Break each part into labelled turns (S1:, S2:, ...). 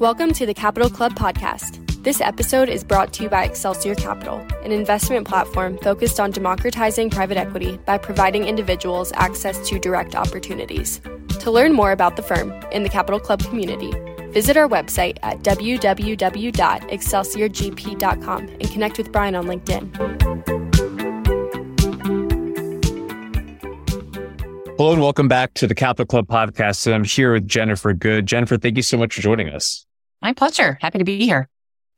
S1: Welcome to the Capital Club podcast. This episode is brought to you by Excelsior Capital, an investment platform focused on democratizing private equity by providing individuals access to direct opportunities. To learn more about the firm and the Capital Club community, visit our website at www.excelsiorgp.com and connect with Brian on LinkedIn.
S2: Hello and welcome back to the Capital Club podcast. I'm here with Jennifer Goode. Jennifer, thank you so much for joining us.
S3: My pleasure. Happy to be here.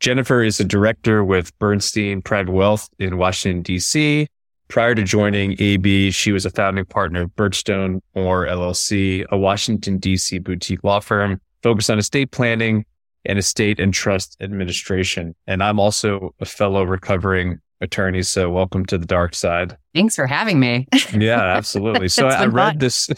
S2: Jennifer is a director with Bernstein Private Wealth in Washington, D.C. Prior to joining AB, she was a founding partner of Birchstone Moore LLC, a Washington, D.C. boutique law firm focused on estate planning and estate and trust administration. And I'm also a fellow recovering attorney. So welcome to the dark side.
S3: Thanks for having me.
S2: yeah, absolutely. so I, I read fun. this,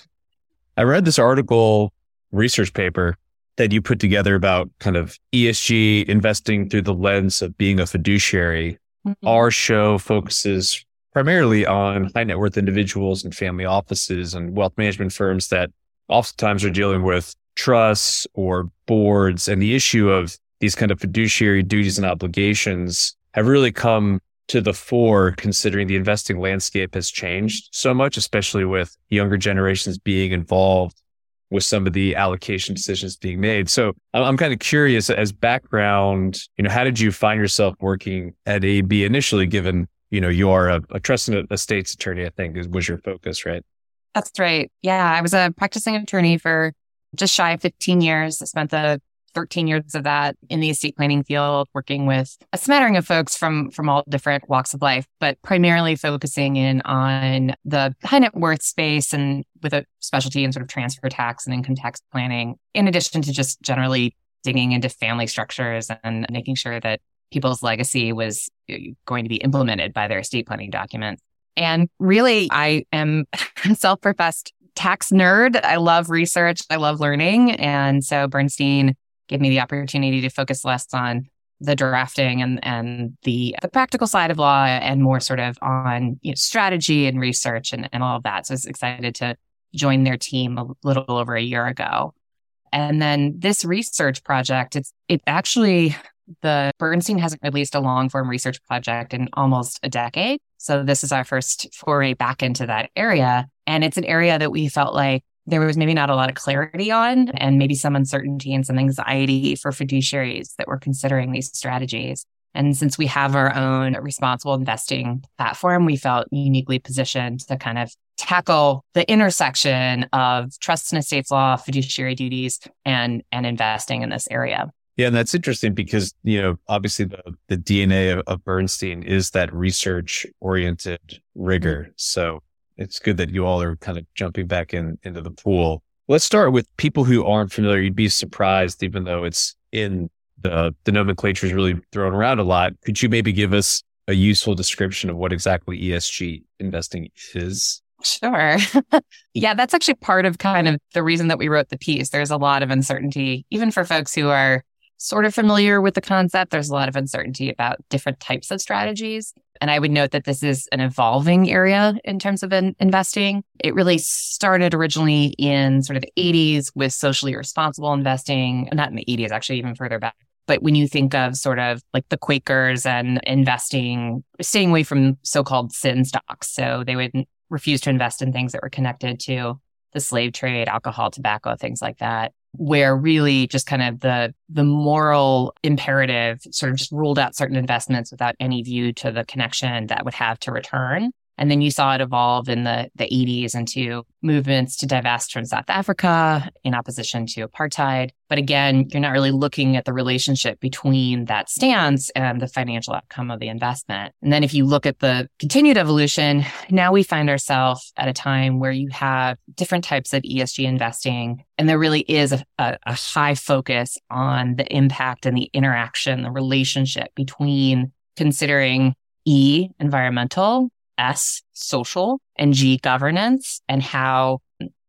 S2: I read this article research paper that you put together about kind of ESG investing through the lens of being a fiduciary. Mm-hmm. Our show focuses primarily on high net worth individuals and family offices and wealth management firms that oftentimes are dealing with trusts or boards. And the issue of these kind of fiduciary duties and obligations have really come to the fore considering the investing landscape has changed so much, especially with younger generations being involved with some of the allocation decisions being made. So I'm kind of curious as background, you know, how did you find yourself working at AB initially, given, you know, you are a, a trust and estates attorney, I think was your focus, right?
S3: That's right. Yeah. I was a practicing attorney for just shy of 15 years. I spent the 13 years of that in the estate planning field, working with a smattering of folks from, from all different walks of life, but primarily focusing in on the high net worth space and with a specialty in sort of transfer tax and income tax planning, in addition to just generally digging into family structures and making sure that people's legacy was uh, going to be implemented by their estate planning documents. And really, I am self professed tax nerd. I love research. I love learning. And so Bernstein gave me the opportunity to focus less on the drafting and and the the practical side of law and more sort of on you know, strategy and research and, and all of that. So I was excited to join their team a little over a year ago. And then this research project, it's it actually the Bernstein hasn't released a long form research project in almost a decade. So this is our first foray back into that area. And it's an area that we felt like there was maybe not a lot of clarity on and maybe some uncertainty and some anxiety for fiduciaries that were considering these strategies. And since we have our own responsible investing platform, we felt uniquely positioned to kind of tackle the intersection of trust and estates law, fiduciary duties, and, and investing in this area.
S2: Yeah, and that's interesting because, you know, obviously the, the DNA of, of Bernstein is that research oriented rigor. So it's good that you all are kind of jumping back in into the pool. Let's start with people who aren't familiar. You'd be surprised, even though it's in the the nomenclature is really thrown around a lot. Could you maybe give us a useful description of what exactly ESG investing is?
S3: Sure. yeah, that's actually part of kind of the reason that we wrote the piece. There's a lot of uncertainty, even for folks who are sort of familiar with the concept. There's a lot of uncertainty about different types of strategies. And I would note that this is an evolving area in terms of in- investing. It really started originally in sort of the 80s with socially responsible investing, not in the 80s, actually, even further back. But when you think of sort of like the Quakers and investing, staying away from so called sin stocks. So they would refuse to invest in things that were connected to the slave trade, alcohol, tobacco, things like that, where really just kind of the the moral imperative sort of just ruled out certain investments without any view to the connection that would have to return. And then you saw it evolve in the, the 80s into movements to divest from South Africa in opposition to apartheid. But again, you're not really looking at the relationship between that stance and the financial outcome of the investment. And then if you look at the continued evolution, now we find ourselves at a time where you have different types of ESG investing. And there really is a, a, a high focus on the impact and the interaction, the relationship between considering E, environmental, S, social, and G, governance, and how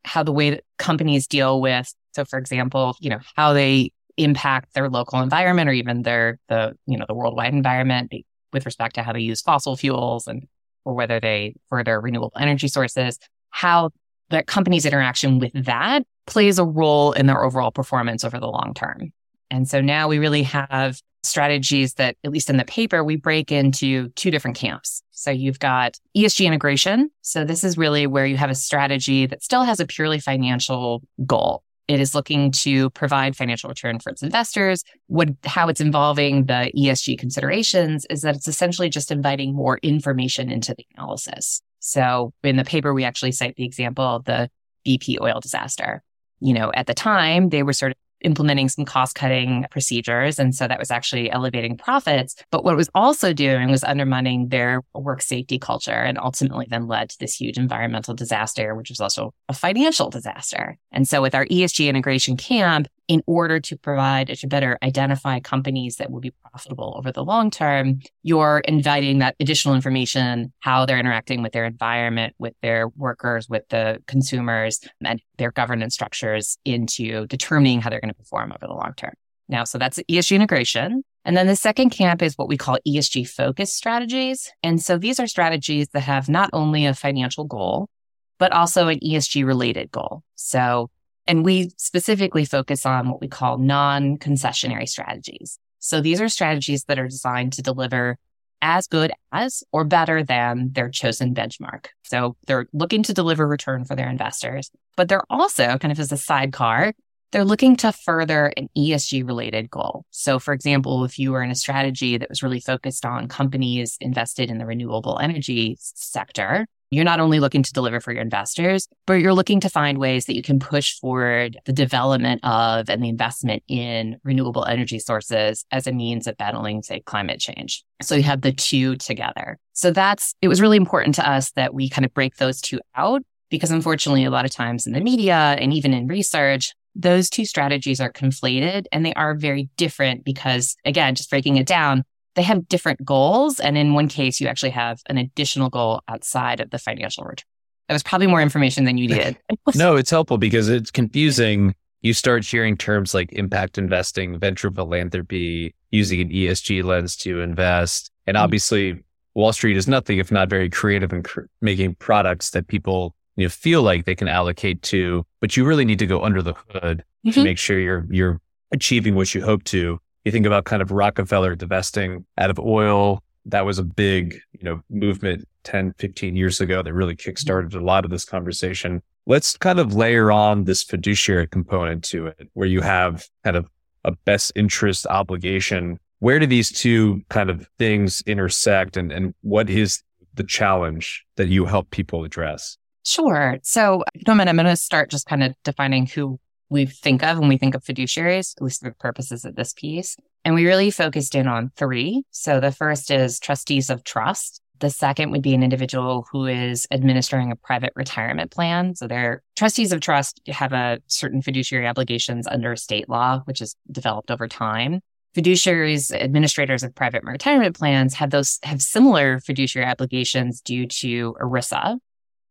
S3: how the way that companies deal with so for example you know how they impact their local environment or even their the you know the worldwide environment with respect to how they use fossil fuels and or whether they further renewable energy sources how the company's interaction with that plays a role in their overall performance over the long term. And so now we really have strategies that, at least in the paper, we break into two different camps. So you've got ESG integration. So this is really where you have a strategy that still has a purely financial goal. It is looking to provide financial return for its investors. What, how it's involving the ESG considerations is that it's essentially just inviting more information into the analysis. So in the paper, we actually cite the example of the BP oil disaster. You know, at the time, they were sort of implementing some cost cutting procedures. And so that was actually elevating profits. But what it was also doing was undermining their work safety culture and ultimately then led to this huge environmental disaster, which was also a financial disaster. And so with our ESG integration camp, in order to provide to better identify companies that will be profitable over the long term, you're inviting that additional information, how they're interacting with their environment, with their workers, with the consumers, and their governance structures into determining how they're going to perform over the long term. Now, so that's ESG integration. And then the second camp is what we call ESG focused strategies. And so these are strategies that have not only a financial goal, but also an ESG related goal. So and we specifically focus on what we call non concessionary strategies. So these are strategies that are designed to deliver as good as or better than their chosen benchmark. So they're looking to deliver return for their investors, but they're also kind of as a sidecar, they're looking to further an ESG related goal. So for example, if you were in a strategy that was really focused on companies invested in the renewable energy sector, you're not only looking to deliver for your investors, but you're looking to find ways that you can push forward the development of and the investment in renewable energy sources as a means of battling, say, climate change. So you have the two together. So that's, it was really important to us that we kind of break those two out because unfortunately, a lot of times in the media and even in research, those two strategies are conflated and they are very different because again, just breaking it down, they have different goals. And in one case, you actually have an additional goal outside of the financial return. That was probably more information than you did.
S2: no, it's helpful because it's confusing. You start hearing terms like impact investing, venture philanthropy, using an ESG lens to invest. And mm-hmm. obviously, Wall Street is nothing if not very creative in cr- making products that people you know, feel like they can allocate to. But you really need to go under the hood mm-hmm. to make sure you're you're achieving what you hope to you think about kind of Rockefeller divesting out of oil. That was a big, you know, movement 10, 15 years ago that really kickstarted a lot of this conversation. Let's kind of layer on this fiduciary component to it, where you have kind of a best interest obligation. Where do these two kind of things intersect and, and what is the challenge that you help people address?
S3: Sure. So, no minute. I'm going to start just kind of defining who we think of when we think of fiduciaries, at least for the purposes of this piece. And we really focused in on three. So the first is trustees of trust. The second would be an individual who is administering a private retirement plan. So their trustees of trust have a certain fiduciary obligations under state law, which is developed over time. Fiduciaries, administrators of private retirement plans have those have similar fiduciary obligations due to ERISA,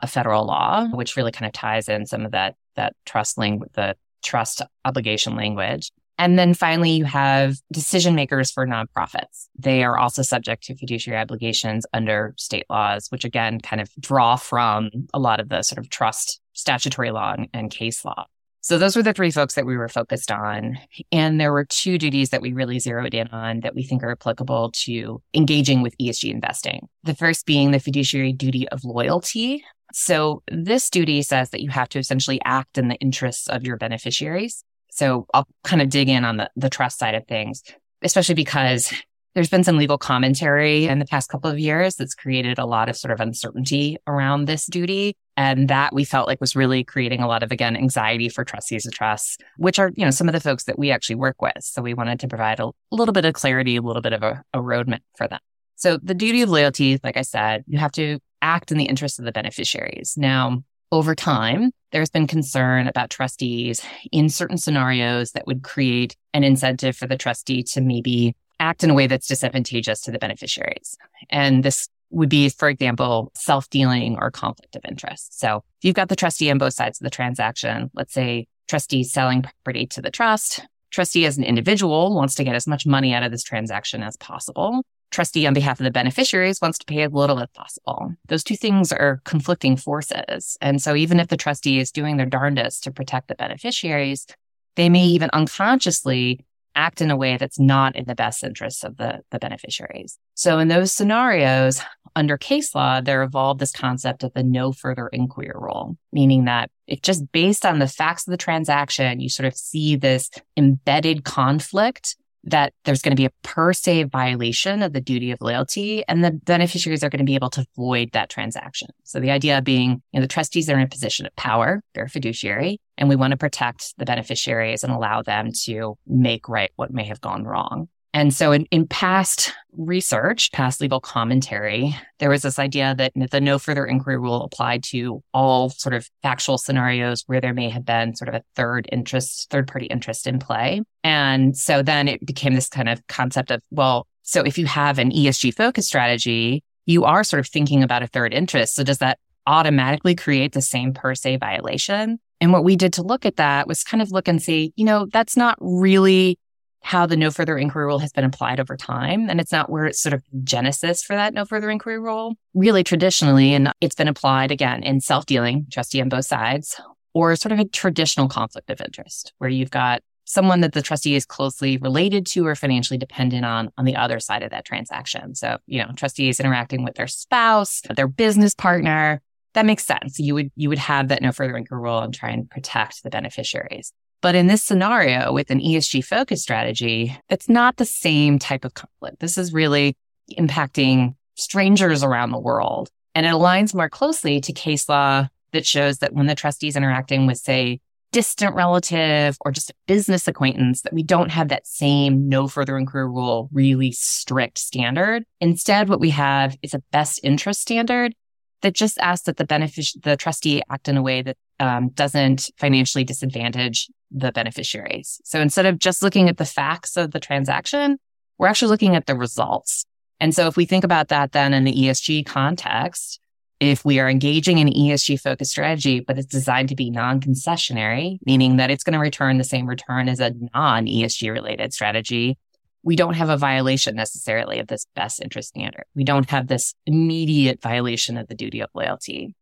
S3: a federal law, which really kind of ties in some of that that trust language, the trust obligation language. And then finally, you have decision makers for nonprofits. They are also subject to fiduciary obligations under state laws, which again kind of draw from a lot of the sort of trust statutory law and, case law. So those were the three folks that we were focused on. And there were two duties that we really zeroed in on that we think are applicable to engaging with ESG investing. The first being the fiduciary duty of loyalty. So this duty says that you have to essentially act in the interests of your beneficiaries. So I'll kind of dig in on the, the trust side of things, especially because there's been some legal commentary in the past couple of years that's created a lot of sort of uncertainty around this duty. And that we felt like was really creating a lot of, again, anxiety for trustees of trusts, which are, you know, some of the folks that we actually work with. So we wanted to provide a, little bit of clarity, a little bit of a, a roadmap for them. So the duty of loyalty, like I said, you have to act in the interest of the beneficiaries. Now, over time, there's been concern about trustees in certain scenarios that would create an incentive for the trustee to maybe act in a way that's disadvantageous to the beneficiaries. And this would be, for example, self dealing or conflict of interest. So if you've got the trustee on both sides of the transaction, let's say trustee selling property to the trust, trustee as an individual wants to get as much money out of this transaction as possible trustee on behalf of the beneficiaries wants to pay as little as possible. Those two things are conflicting forces. And so even if the trustee is doing their darndest to protect the beneficiaries, they may even unconsciously act in a way that's not in the best interests of the, the beneficiaries. So in those scenarios, under case law, there evolved this concept of the no further inquiry rule, meaning that if just based on the facts of the transaction, you sort of see this embedded conflict that there's going to be a per se violation of the duty of loyalty and the beneficiaries are going to be able to void that transaction. So the idea being, you know, the trustees are in a position of power, they're fiduciary, and we want to protect the beneficiaries and allow them to make right what may have gone wrong. And so in, in past research, past legal commentary, there was this idea that the no further inquiry rule applied to all sort of factual scenarios where there may have been sort of a third interest, third party interest in play. And so then it became this kind of concept of, well, so if you have an ESG focused strategy, you are sort of thinking about a third interest. So does that automatically create the same per se violation? And what we did to look at that was kind of look and see, you know, that's not really how the no further inquiry rule has been applied over time. And it's not where it's sort of genesis for that no further inquiry rule. Really traditionally, and it's been applied again in self dealing, trustee on both sides, or sort of a traditional conflict of interest where you've got someone that the trustee is closely related to or financially dependent on on the other side of that transaction. So, you know, trustees interacting with their spouse, their business partner. That makes sense. You would you would have that no further inquiry rule and try and protect the beneficiaries. But in this scenario with an ESG focus strategy, it's not the same type of conflict. This is really impacting strangers around the world. And it aligns more closely to case law that shows that when the trustee is interacting with, say, distant relative or just a business acquaintance, that we don't have that same no further inquiry rule, really strict standard. Instead, what we have is a best interest standard that just asks that the benefic- the trustee act in a way that um, doesn't financially disadvantage the beneficiaries. So instead of just looking at the facts of the transaction, we're actually looking at the results. And so if we think about that then in the ESG context, if we are engaging in ESG focused strategy, but it's designed to be non concessionary, meaning that it's going to return the same return as a non ESG related strategy, we don't have a violation necessarily of this best interest standard. We don't have this immediate violation of the duty of loyalty.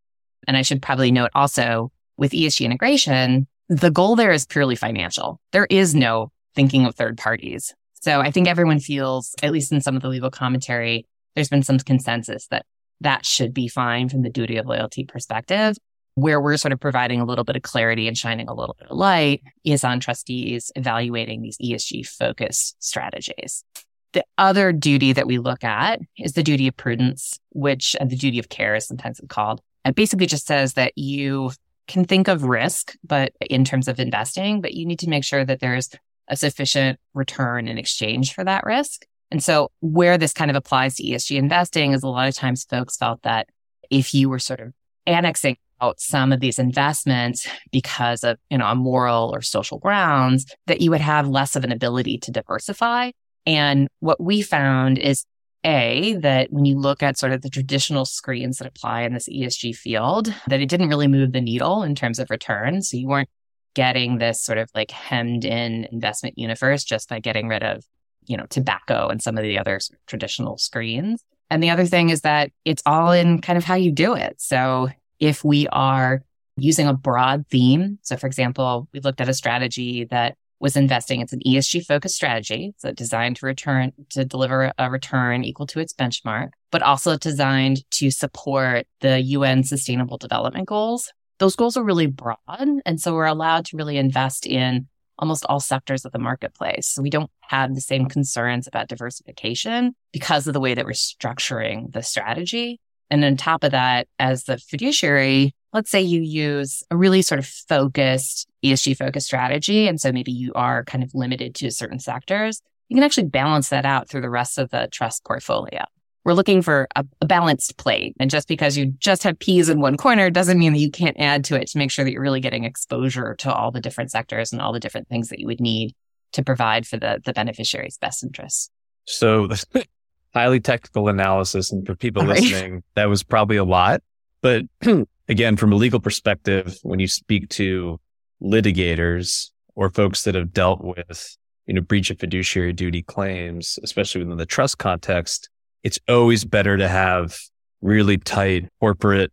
S3: And I should probably note also with ESG integration, the goal there is purely financial. There is no thinking of third parties. So I think everyone feels, at least in some of the legal commentary, there's been some consensus that that should be fine from the duty of loyalty perspective. Where we're sort of providing a little bit of clarity and shining a little bit of light is on trustees evaluating these ESG focus strategies. The other duty that we look at is the duty of prudence, which uh, the duty of care is sometimes called. It basically just says that you can think of risk, but in terms of investing, but you need to make sure that there's a sufficient return in exchange for that risk. And so where this kind of applies to ESG investing is a lot of times folks felt that if you were sort of annexing out some of these investments because of, you know, a moral or social grounds, that you would have less of an ability to diversify. And what we found is a, that when you look at sort of the traditional screens that apply in this ESG field, that it didn't really move the needle in terms of return. So you weren't getting this sort of like hemmed in investment universe just by getting rid of, you know, tobacco and some of the other traditional screens. And the other thing is that it's all in kind of how you do it. So if we are using a broad theme, so for example, we looked at a strategy that was investing. It's an ESG focused strategy. So designed to return to deliver a return equal to its benchmark, but also designed to support the UN sustainable development goals. Those goals are really broad. And so we're allowed to really invest in almost all sectors of the marketplace. So we don't have the same concerns about diversification because of the way that we're structuring the strategy. And on top of that, as the fiduciary, let's say you use a really sort of focused ESG focused strategy. And so maybe you are kind of limited to certain sectors. You can actually balance that out through the rest of the trust portfolio. We're looking for a, a balanced plate. And just because you just have peas in one corner doesn't mean that you can't add to it to make sure that you're really getting exposure to all the different sectors and all the different things that you would need to provide for the, the beneficiary's best interests.
S2: So highly technical analysis. And for people listening, that was probably a lot. But again, from a legal perspective, when you speak to litigators or folks that have dealt with, you know, breach of fiduciary duty claims, especially within the trust context, it's always better to have really tight corporate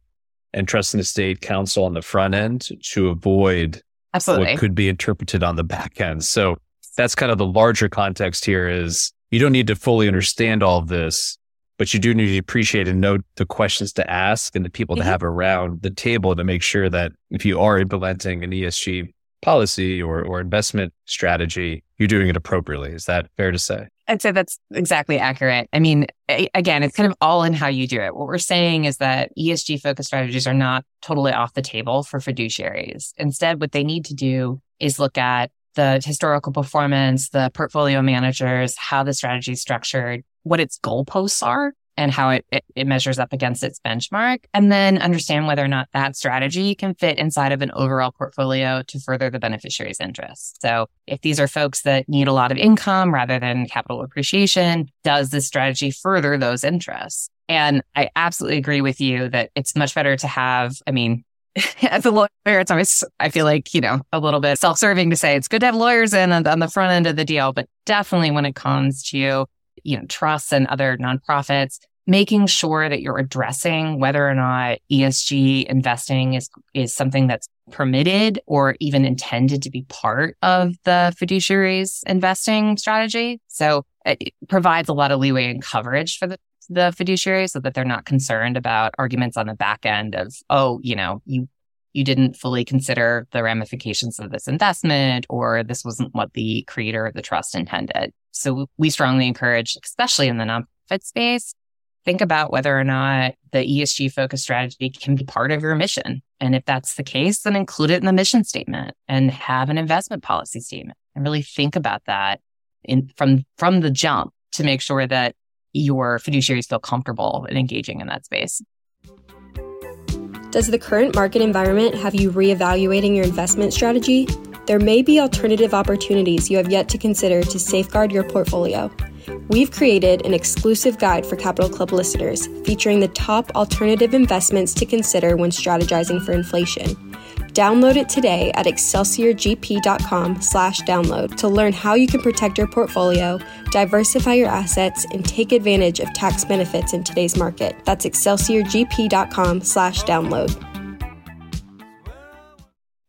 S2: and trust and estate counsel on the front end to avoid
S3: Absolutely.
S2: what could be interpreted on the back end. So that's kind of the larger context here is you don't need to fully understand all of this, but you do need to appreciate and know the questions to ask and the people mm-hmm. to have around the table to make sure that if you are implementing an ESG policy or, or investment strategy, you're doing it appropriately. Is that fair to say?
S3: I'd say that's exactly accurate. I mean, again, it's kind of all in how you do it. What we're saying is that ESG focused strategies are not totally off the table for fiduciaries. Instead, what they need to do is look at the historical performance, the portfolio managers, how the strategy is structured, what its goalposts are, and how it, it, it, measures up against its benchmark, and then understand whether or not that strategy can fit inside of an overall portfolio to further the beneficiary's interests. So if these are folks that need a lot of income rather than capital appreciation, does this strategy further those interests? And I absolutely agree with you that it's much better to have, I mean, as a lawyer, it's always, I feel like, you know, a little bit self serving to say it's good to have lawyers in on, on the front end of the deal. But definitely when it comes to, you know, trusts and other nonprofits, making sure that you're addressing whether or not ESG investing is, is something that's permitted or even intended to be part of the fiduciary's investing strategy. So it provides a lot of leeway and coverage for the the fiduciary so that they're not concerned about arguments on the back end of, oh, you know, you you didn't fully consider the ramifications of this investment or this wasn't what the creator of the trust intended. So we strongly encourage, especially in the nonprofit space, think about whether or not the ESG focused strategy can be part of your mission. And if that's the case, then include it in the mission statement and have an investment policy statement and really think about that in from from the jump to make sure that your fiduciaries feel comfortable in engaging in that space.
S1: Does the current market environment have you reevaluating your investment strategy? There may be alternative opportunities you have yet to consider to safeguard your portfolio. We've created an exclusive guide for Capital Club listeners featuring the top alternative investments to consider when strategizing for inflation. Download it today at excelsiorgp.com slash download to learn how you can protect your portfolio, diversify your assets, and take advantage of tax benefits in today's market. That's excelsiorgp.com slash download.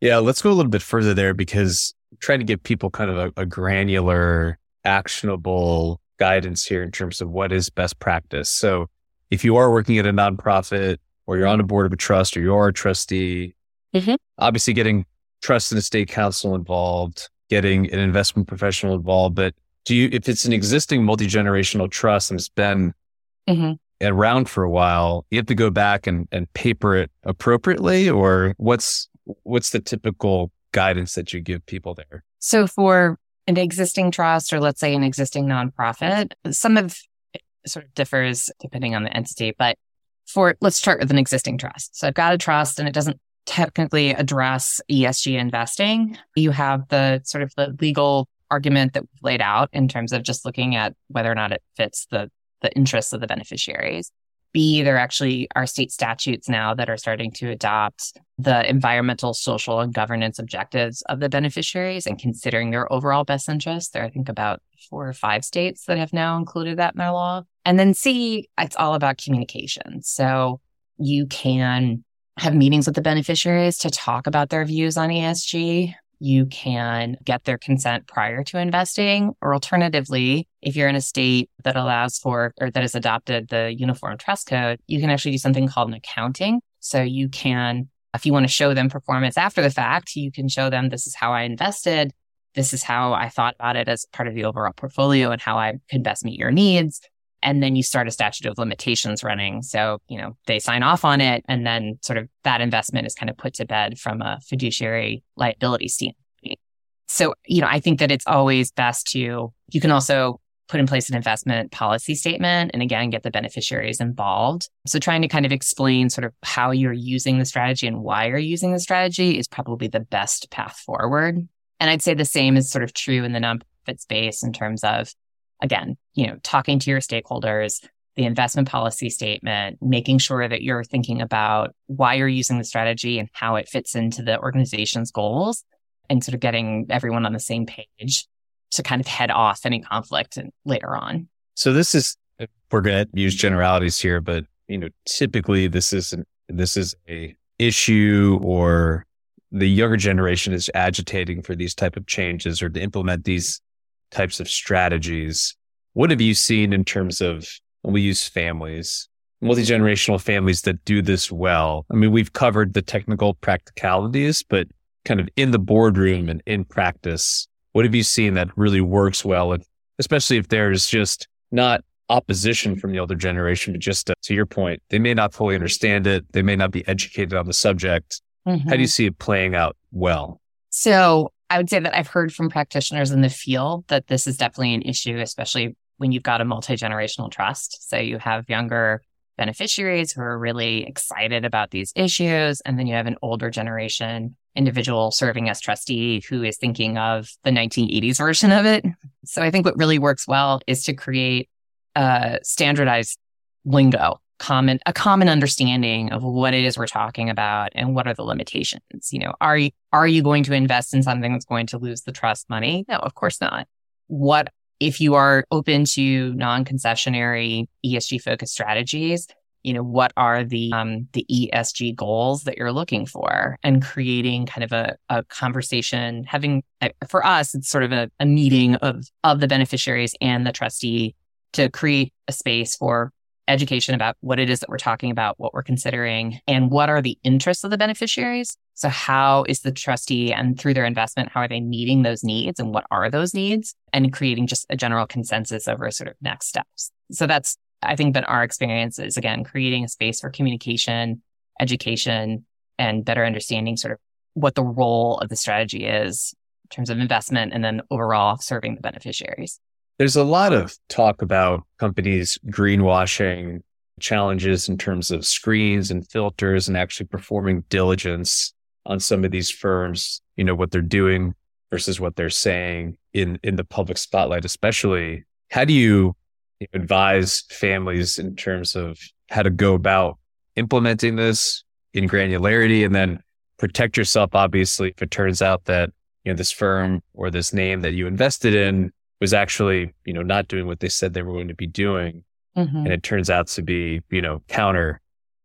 S2: Yeah, let's go a little bit further there because I'm trying to give people kind of a, a granular, actionable guidance here in terms of what is best practice. So if you are working at a nonprofit or you're on a board of a trust or you're a trustee, Mm-hmm. Obviously, getting trust and estate counsel involved, getting an investment professional involved. But do you, if it's an existing multi generational trust and it's been mm-hmm. around for a while, you have to go back and, and paper it appropriately, or what's what's the typical guidance that you give people there?
S3: So for an existing trust or let's say an existing nonprofit, some of it sort of differs depending on the entity, but for let's start with an existing trust. So I've got a trust and it doesn't technically address ESG investing. You have the sort of the legal argument that we've laid out in terms of just looking at whether or not it fits the the interests of the beneficiaries. B, there actually are state statutes now that are starting to adopt the environmental, social, and governance objectives of the beneficiaries and considering their overall best interests. There are, I think, about four or five states that have now included that in their law. And then C, it's all about communication. So you can have meetings with the beneficiaries to talk about their views on ESG you can get their consent prior to investing. Or alternatively, if you're in a state that allows for or that has adopted the uniform trust code, you can actually do something called an accounting. So you can, if you want to show them performance after the fact, you can show them this is how I invested. This is how I thought about it as part of the overall portfolio and how I could best meet your needs and then you start a statute of limitations running. So, you know, they sign off on it and then sort of that investment is kind of put to bed from a fiduciary liability standpoint. So, you know, I think that it's always best to, you can also put in place an investment policy statement and again, get the beneficiaries involved. So trying to kind of explain sort of how you're using the strategy and why you're using the strategy is probably the best path forward. And I'd say the same is sort of true in the nonprofit space in terms of again, you know, talking to your stakeholders, the investment policy statement, making sure that you're thinking about why you're using the strategy and how it fits into the organization's goals and sort of getting everyone on the same page to kind of head off any conflict later on.
S2: So this is we're going to use generalities here, but you know, typically this is an, this is a issue or the younger generation is agitating for these type of changes or to implement these types of strategies. What have you seen in terms of, we use families, multi generational families that do this well? I mean, we've covered the technical practicalities, but kind of in the boardroom and in practice, what have you seen that really works well? And especially if there's just not opposition from the older generation, but just to, to your point, they may not fully understand it. They may not be educated on the subject. Mm-hmm. How do you see it playing out well?
S3: So I would say that I've heard from practitioners in the field that this is definitely an issue, especially when you've got a multi generational trust. So you have younger beneficiaries who are really excited about these issues. And then you have an older generation individual serving as trustee who is thinking of the 1980s version of it. So I think what really works well is to create a standardized lingo common a common understanding of what it is we're talking about and what are the limitations you know are you are you going to invest in something that's going to lose the trust money? No of course not. What if you are open to non-concessionary esg focused strategies you know what are the um, the esg goals that you're looking for? And creating kind of a, a conversation having for us it's sort of a, a meeting of of the beneficiaries and the trustee to create a space for education about what it is that we're talking about, what we're considering, and what are the interests of the beneficiaries. So, how is the trustee and through their investment, how are they meeting those needs and what are those needs? And creating just a general consensus over sort of next steps. So, that's, I think, been our experience is again, creating a space for communication, education, and better understanding sort of what the role of the strategy is in terms of investment and then overall serving the beneficiaries.
S2: There's a lot of talk about companies greenwashing challenges in terms of screens and filters and actually performing diligence on some of these firms, you know, what they're doing versus what they're saying in, in the public spotlight, especially. How do you advise families in terms of how to go about implementing this in granularity and then protect yourself, obviously, if it turns out that, you know, this firm or this name that you invested in was actually, you know, not doing what they said they were going to be doing. Mm-hmm. And it turns out to be, you know, counter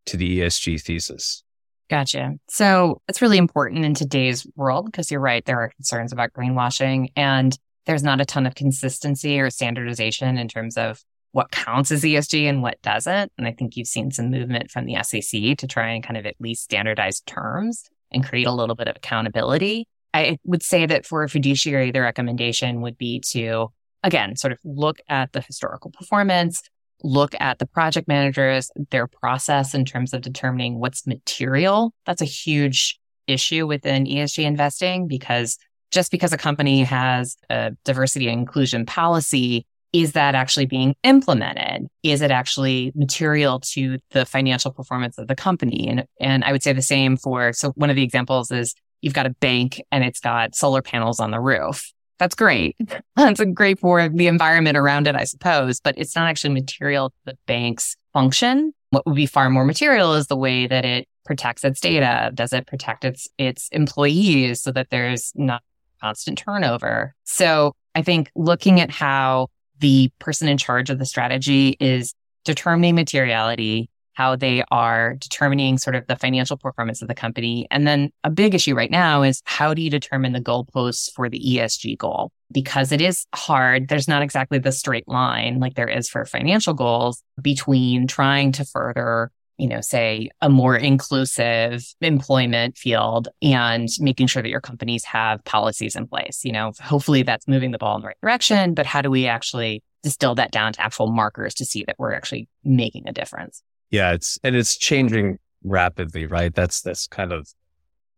S2: to the ESG thesis.
S3: Gotcha. So it's really important in today's world because you're right. There are concerns about greenwashing and there's not a ton of consistency or standardization in terms of what counts as ESG and what doesn't. And I think you've seen some movement from the SEC to try and kind of at least standardize terms and create a little bit of accountability. I would say that for a fiduciary, the recommendation would be to, again, sort of look at the historical performance, look at the project managers, their process in terms of determining what's material. That's a huge issue within ESG investing because just because a company has a diversity and inclusion policy, is that actually being implemented? Is it actually material to the financial performance of the company? And, and I would say the same for, so one of the examples is you've got a bank and it's got solar panels on the roof. That's great. That's great for the environment around it, I suppose, but it's not actually material to the bank's function. What would be far more material is the way that it protects its data. Does it protect its, its employees so that there's not constant turnover? So I think looking at how the person in charge of the strategy is determining materiality, how they are determining sort of the financial performance of the company. And then a big issue right now is how do you determine the goalposts for the ESG goal? Because it is hard. There's not exactly the straight line like there is for financial goals between trying to further you know, say a more inclusive employment field and making sure that your companies have policies in place. You know, hopefully that's moving the ball in the right direction, but how do we actually distill that down to actual markers to see that we're actually making a difference?
S2: Yeah, it's and it's changing rapidly, right? That's that's kind of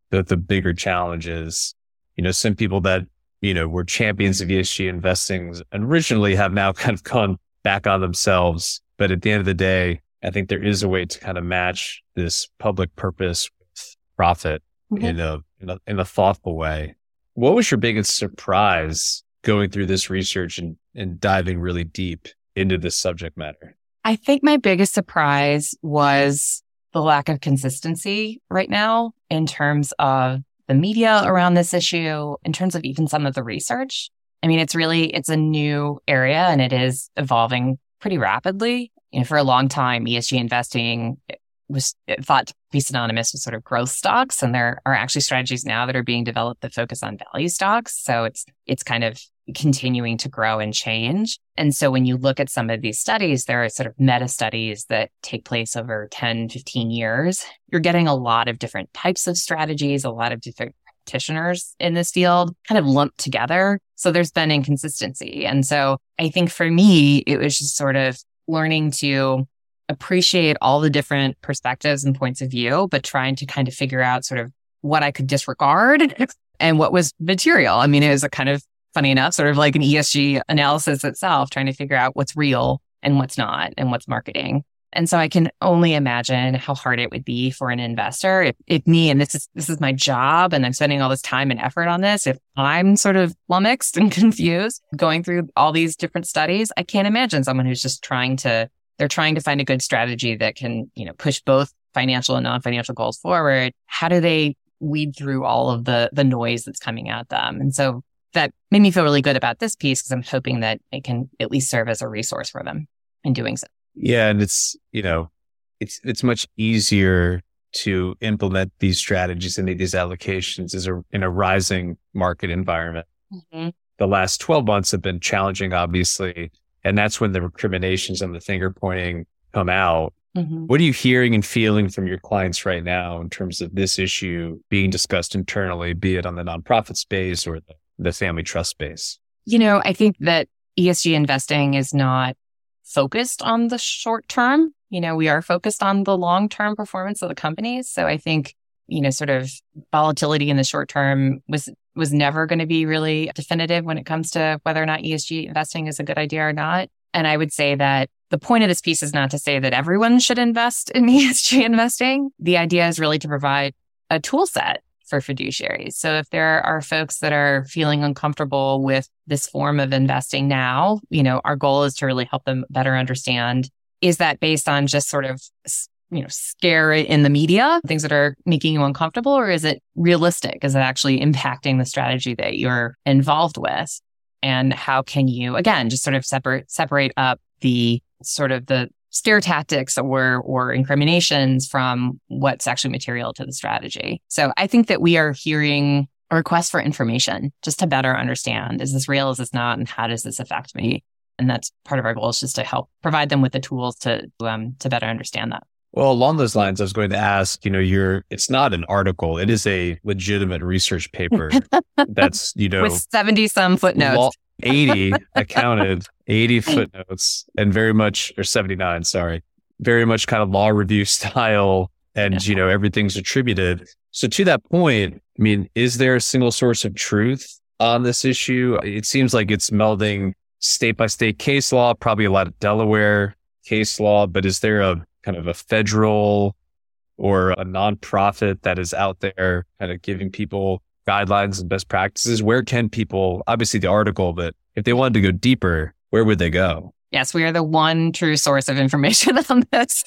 S2: the the bigger challenge is, You know, some people that, you know, were champions of ESG investing originally have now kind of gone back on themselves. But at the end of the day, I think there is a way to kind of match this public purpose with profit mm-hmm. in, a, in a in a thoughtful way. What was your biggest surprise going through this research and, and diving really deep into this subject matter?
S3: I think my biggest surprise was the lack of consistency right now in terms of the media around this issue, in terms of even some of the research. I mean, it's really, it's a new area and it is evolving pretty rapidly you know, for a long time, ESG investing was thought to be synonymous with sort of growth stocks. And there are actually strategies now that are being developed that focus on value stocks. So it's, it's kind of continuing to grow and change. And so when you look at some of these studies, there are sort of meta studies that take place over 10, 15 years. You're getting a lot of different types of strategies, a lot of different practitioners in this field kind of lumped together. So there's been inconsistency. And so I think for me, it was just sort of learning to appreciate all the different perspectives and points of view, but trying to kind of figure out sort of what I could disregard and what was material. I mean, it was a kind of funny enough, sort of like an ESG analysis itself, trying to figure out what's real and what's not and what's marketing. And so I can only imagine how hard it would be for an investor if, if me, and this is, this is my job and I'm spending all this time and effort on this. If I'm sort of flummoxed and confused going through all these different studies, I can't imagine someone who's just trying to, they're trying to find a good strategy that can, you know, push both financial and non-financial goals forward. How do they weed through all of the, the noise that's coming at them? And so that made me feel really good about this piece because I'm hoping that it can at least serve as a resource for them in doing so.
S2: Yeah. And it's, you know, it's, it's much easier to implement these strategies and these allocations as a, in a rising market environment. Mm-hmm. The last 12 months have been challenging, obviously. And that's when the recriminations and the finger pointing come out. Mm-hmm. What are you hearing and feeling from your clients right now in terms of this issue being discussed internally, be it on the nonprofit space or the, the family trust space?
S3: You know, I think that ESG investing is not focused on the short term. You know, we are focused on the long term performance of the companies. So I think, you know, sort of volatility in the short term was was never going to be really definitive when it comes to whether or not ESG investing is a good idea or not. And I would say that the point of this piece is not to say that everyone should invest in ESG investing. The idea is really to provide a tool set for fiduciaries. So if there are folks that are feeling uncomfortable with this form of investing now, you know, our goal is to really help them better understand is that based on just sort of you know, scare in the media, things that are making you uncomfortable, or is it realistic? Is it actually impacting the strategy that you're involved with? And how can you, again, just sort of separate, separate up the sort of the scare tactics or or incriminations from what's actually material to the strategy. So I think that we are hearing a request for information just to better understand is this real, is this not, and how does this affect me? And that's part of our goal is just to help provide them with the tools to um, to better understand that.
S2: Well, along those lines, I was going to ask, you know, you're, it's not an article. It is a legitimate research paper that's, you know,
S3: with 70 some footnotes.
S2: 80 accounted, 80 footnotes, and very much, or 79, sorry, very much kind of law review style. And, yeah. you know, everything's attributed. So to that point, I mean, is there a single source of truth on this issue? It seems like it's melding state by state case law, probably a lot of Delaware case law, but is there a kind of a federal or a nonprofit that is out there kind of giving people guidelines and best practices? Where can people, obviously the article, but if they wanted to go deeper, where would they go?
S3: Yes, we are the one true source of information on this.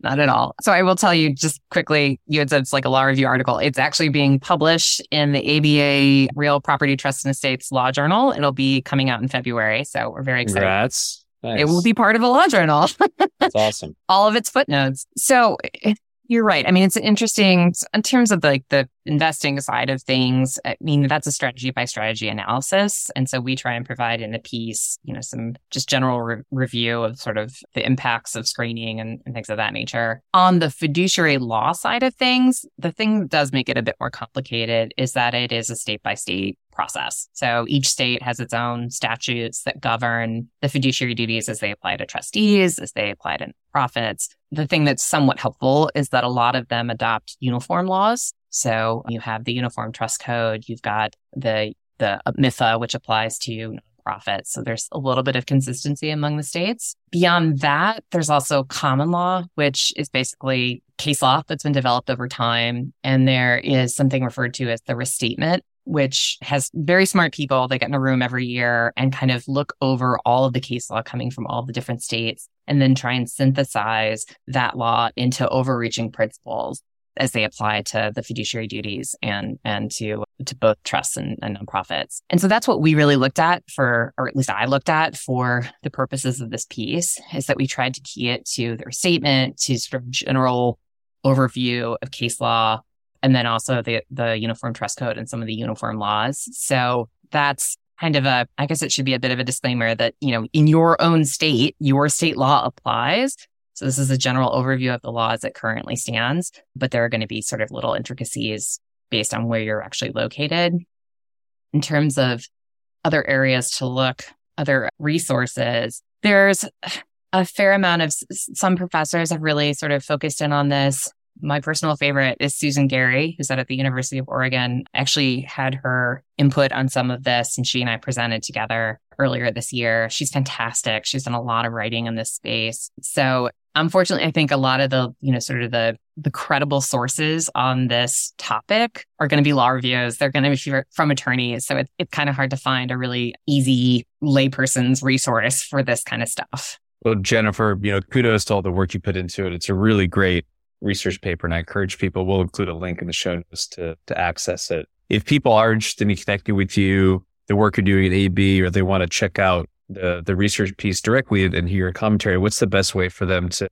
S3: Not at all. So I will tell you just quickly, you had said it's like a law review article. It's actually being published in the ABA Real Property Trust and Estates Law Journal. It'll be coming out in February. So we're very excited.
S2: Congrats. Nice.
S3: It will be part of a law journal.
S2: That's awesome.
S3: All of its footnotes. So eh, you're right. I mean, it's interesting in terms of like the investing side of things. I mean, that's a strategy by strategy analysis. And so we try and provide in a piece, you know, some just general re- review of sort of the impacts of screening and, and things of that nature. On the fiduciary law side of things, the thing that does make it a bit more complicated is that it is a state by state process. So each state has its own statutes that govern the fiduciary duties as they apply to trustees, as they apply to profits. The thing that's somewhat helpful is that a lot of them adopt uniform laws. So you have the Uniform Trust Code, you've got the the uh, MIFA, which applies to nonprofits. So there's a little bit of consistency among the states. Beyond that, there's also common law, which is basically case law that's been developed over time. And there is something referred to as the restatement, which has very smart people that get in a room every year and kind of look over all of the case law coming from all the different states and then try and synthesize that law into overreaching principles as they apply to the fiduciary duties and and to to both trusts and, and nonprofits. And so that's what we really looked at for, or at least I looked at for the purposes of this piece, is that we tried to key it to the restatement, to sort of general overview of case law, and then also the the uniform trust code and some of the uniform laws. So that's kind of a I guess it should be a bit of a disclaimer that, you know, in your own state, your state law applies. So this is a general overview of the law as it currently stands, but there are going to be sort of little intricacies based on where you're actually located. In terms of other areas to look, other resources, there's a fair amount of some professors have really sort of focused in on this my personal favorite is Susan Gary, who's at the University of Oregon. Actually had her input on some of this and she and I presented together earlier this year. She's fantastic. She's done a lot of writing in this space. So unfortunately, I think a lot of the, you know, sort of the the credible sources on this topic are going to be law reviews. They're going to be from attorneys. So it, it's kind of hard to find a really easy layperson's resource for this kind of stuff.
S2: Well, Jennifer, you know, kudos to all the work you put into it. It's a really great research paper. And I encourage people, we'll include a link in the show notes to, to access it. If people are interested in connecting with you, the work you're doing at AB, or they want to check out the, the research piece directly and hear your commentary, what's the best way for them to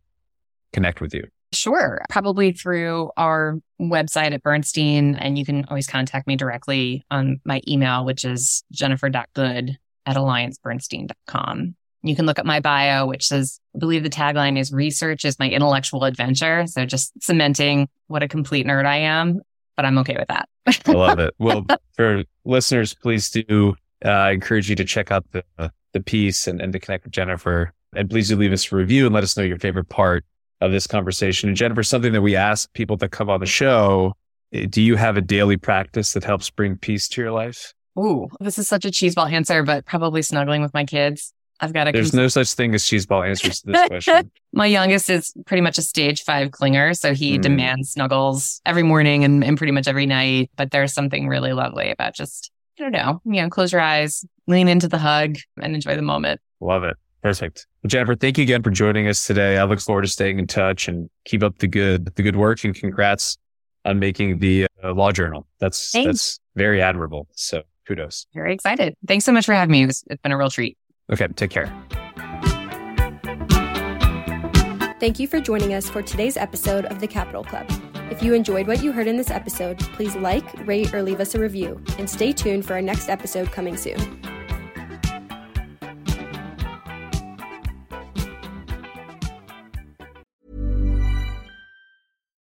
S2: connect with you?
S3: Sure. Probably through our website at Bernstein. And you can always contact me directly on my email, which is jennifer.goode at alliancebernstein.com. You can look at my bio, which says, I believe the tagline is research is my intellectual adventure. So just cementing what a complete nerd I am, but I'm okay with that.
S2: I love it. Well, for listeners, please do uh, encourage you to check out the, the piece and, and to connect with Jennifer. And please do leave us a review and let us know your favorite part of this conversation. And Jennifer, something that we ask people that come on the show, eh, do you have a daily practice that helps bring peace to your life?
S3: Ooh, this is such a cheeseball answer, but probably snuggling with my kids. I've got
S2: a. There's cons- no such thing as cheeseball answers to this question.
S3: My youngest is pretty much a stage five clinger, so he mm. demands snuggles every morning and, and pretty much every night. But there's something really lovely about just, I don't know, you know, close your eyes, lean into the hug, and enjoy the moment.
S2: Love it. Perfect. Well, Jennifer, thank you again for joining us today. I look forward to staying in touch and keep up the good, the good work and congrats on making the uh, law journal. That's, Thanks. that's very admirable. So kudos.
S3: Very excited. Thanks so much for having me. It's, it's been a real treat.
S2: Okay, take care.
S1: Thank you for joining us for today's episode of the Capital Club. If you enjoyed what you heard in this episode, please like, rate, or leave us a review, and stay tuned for our next episode coming soon.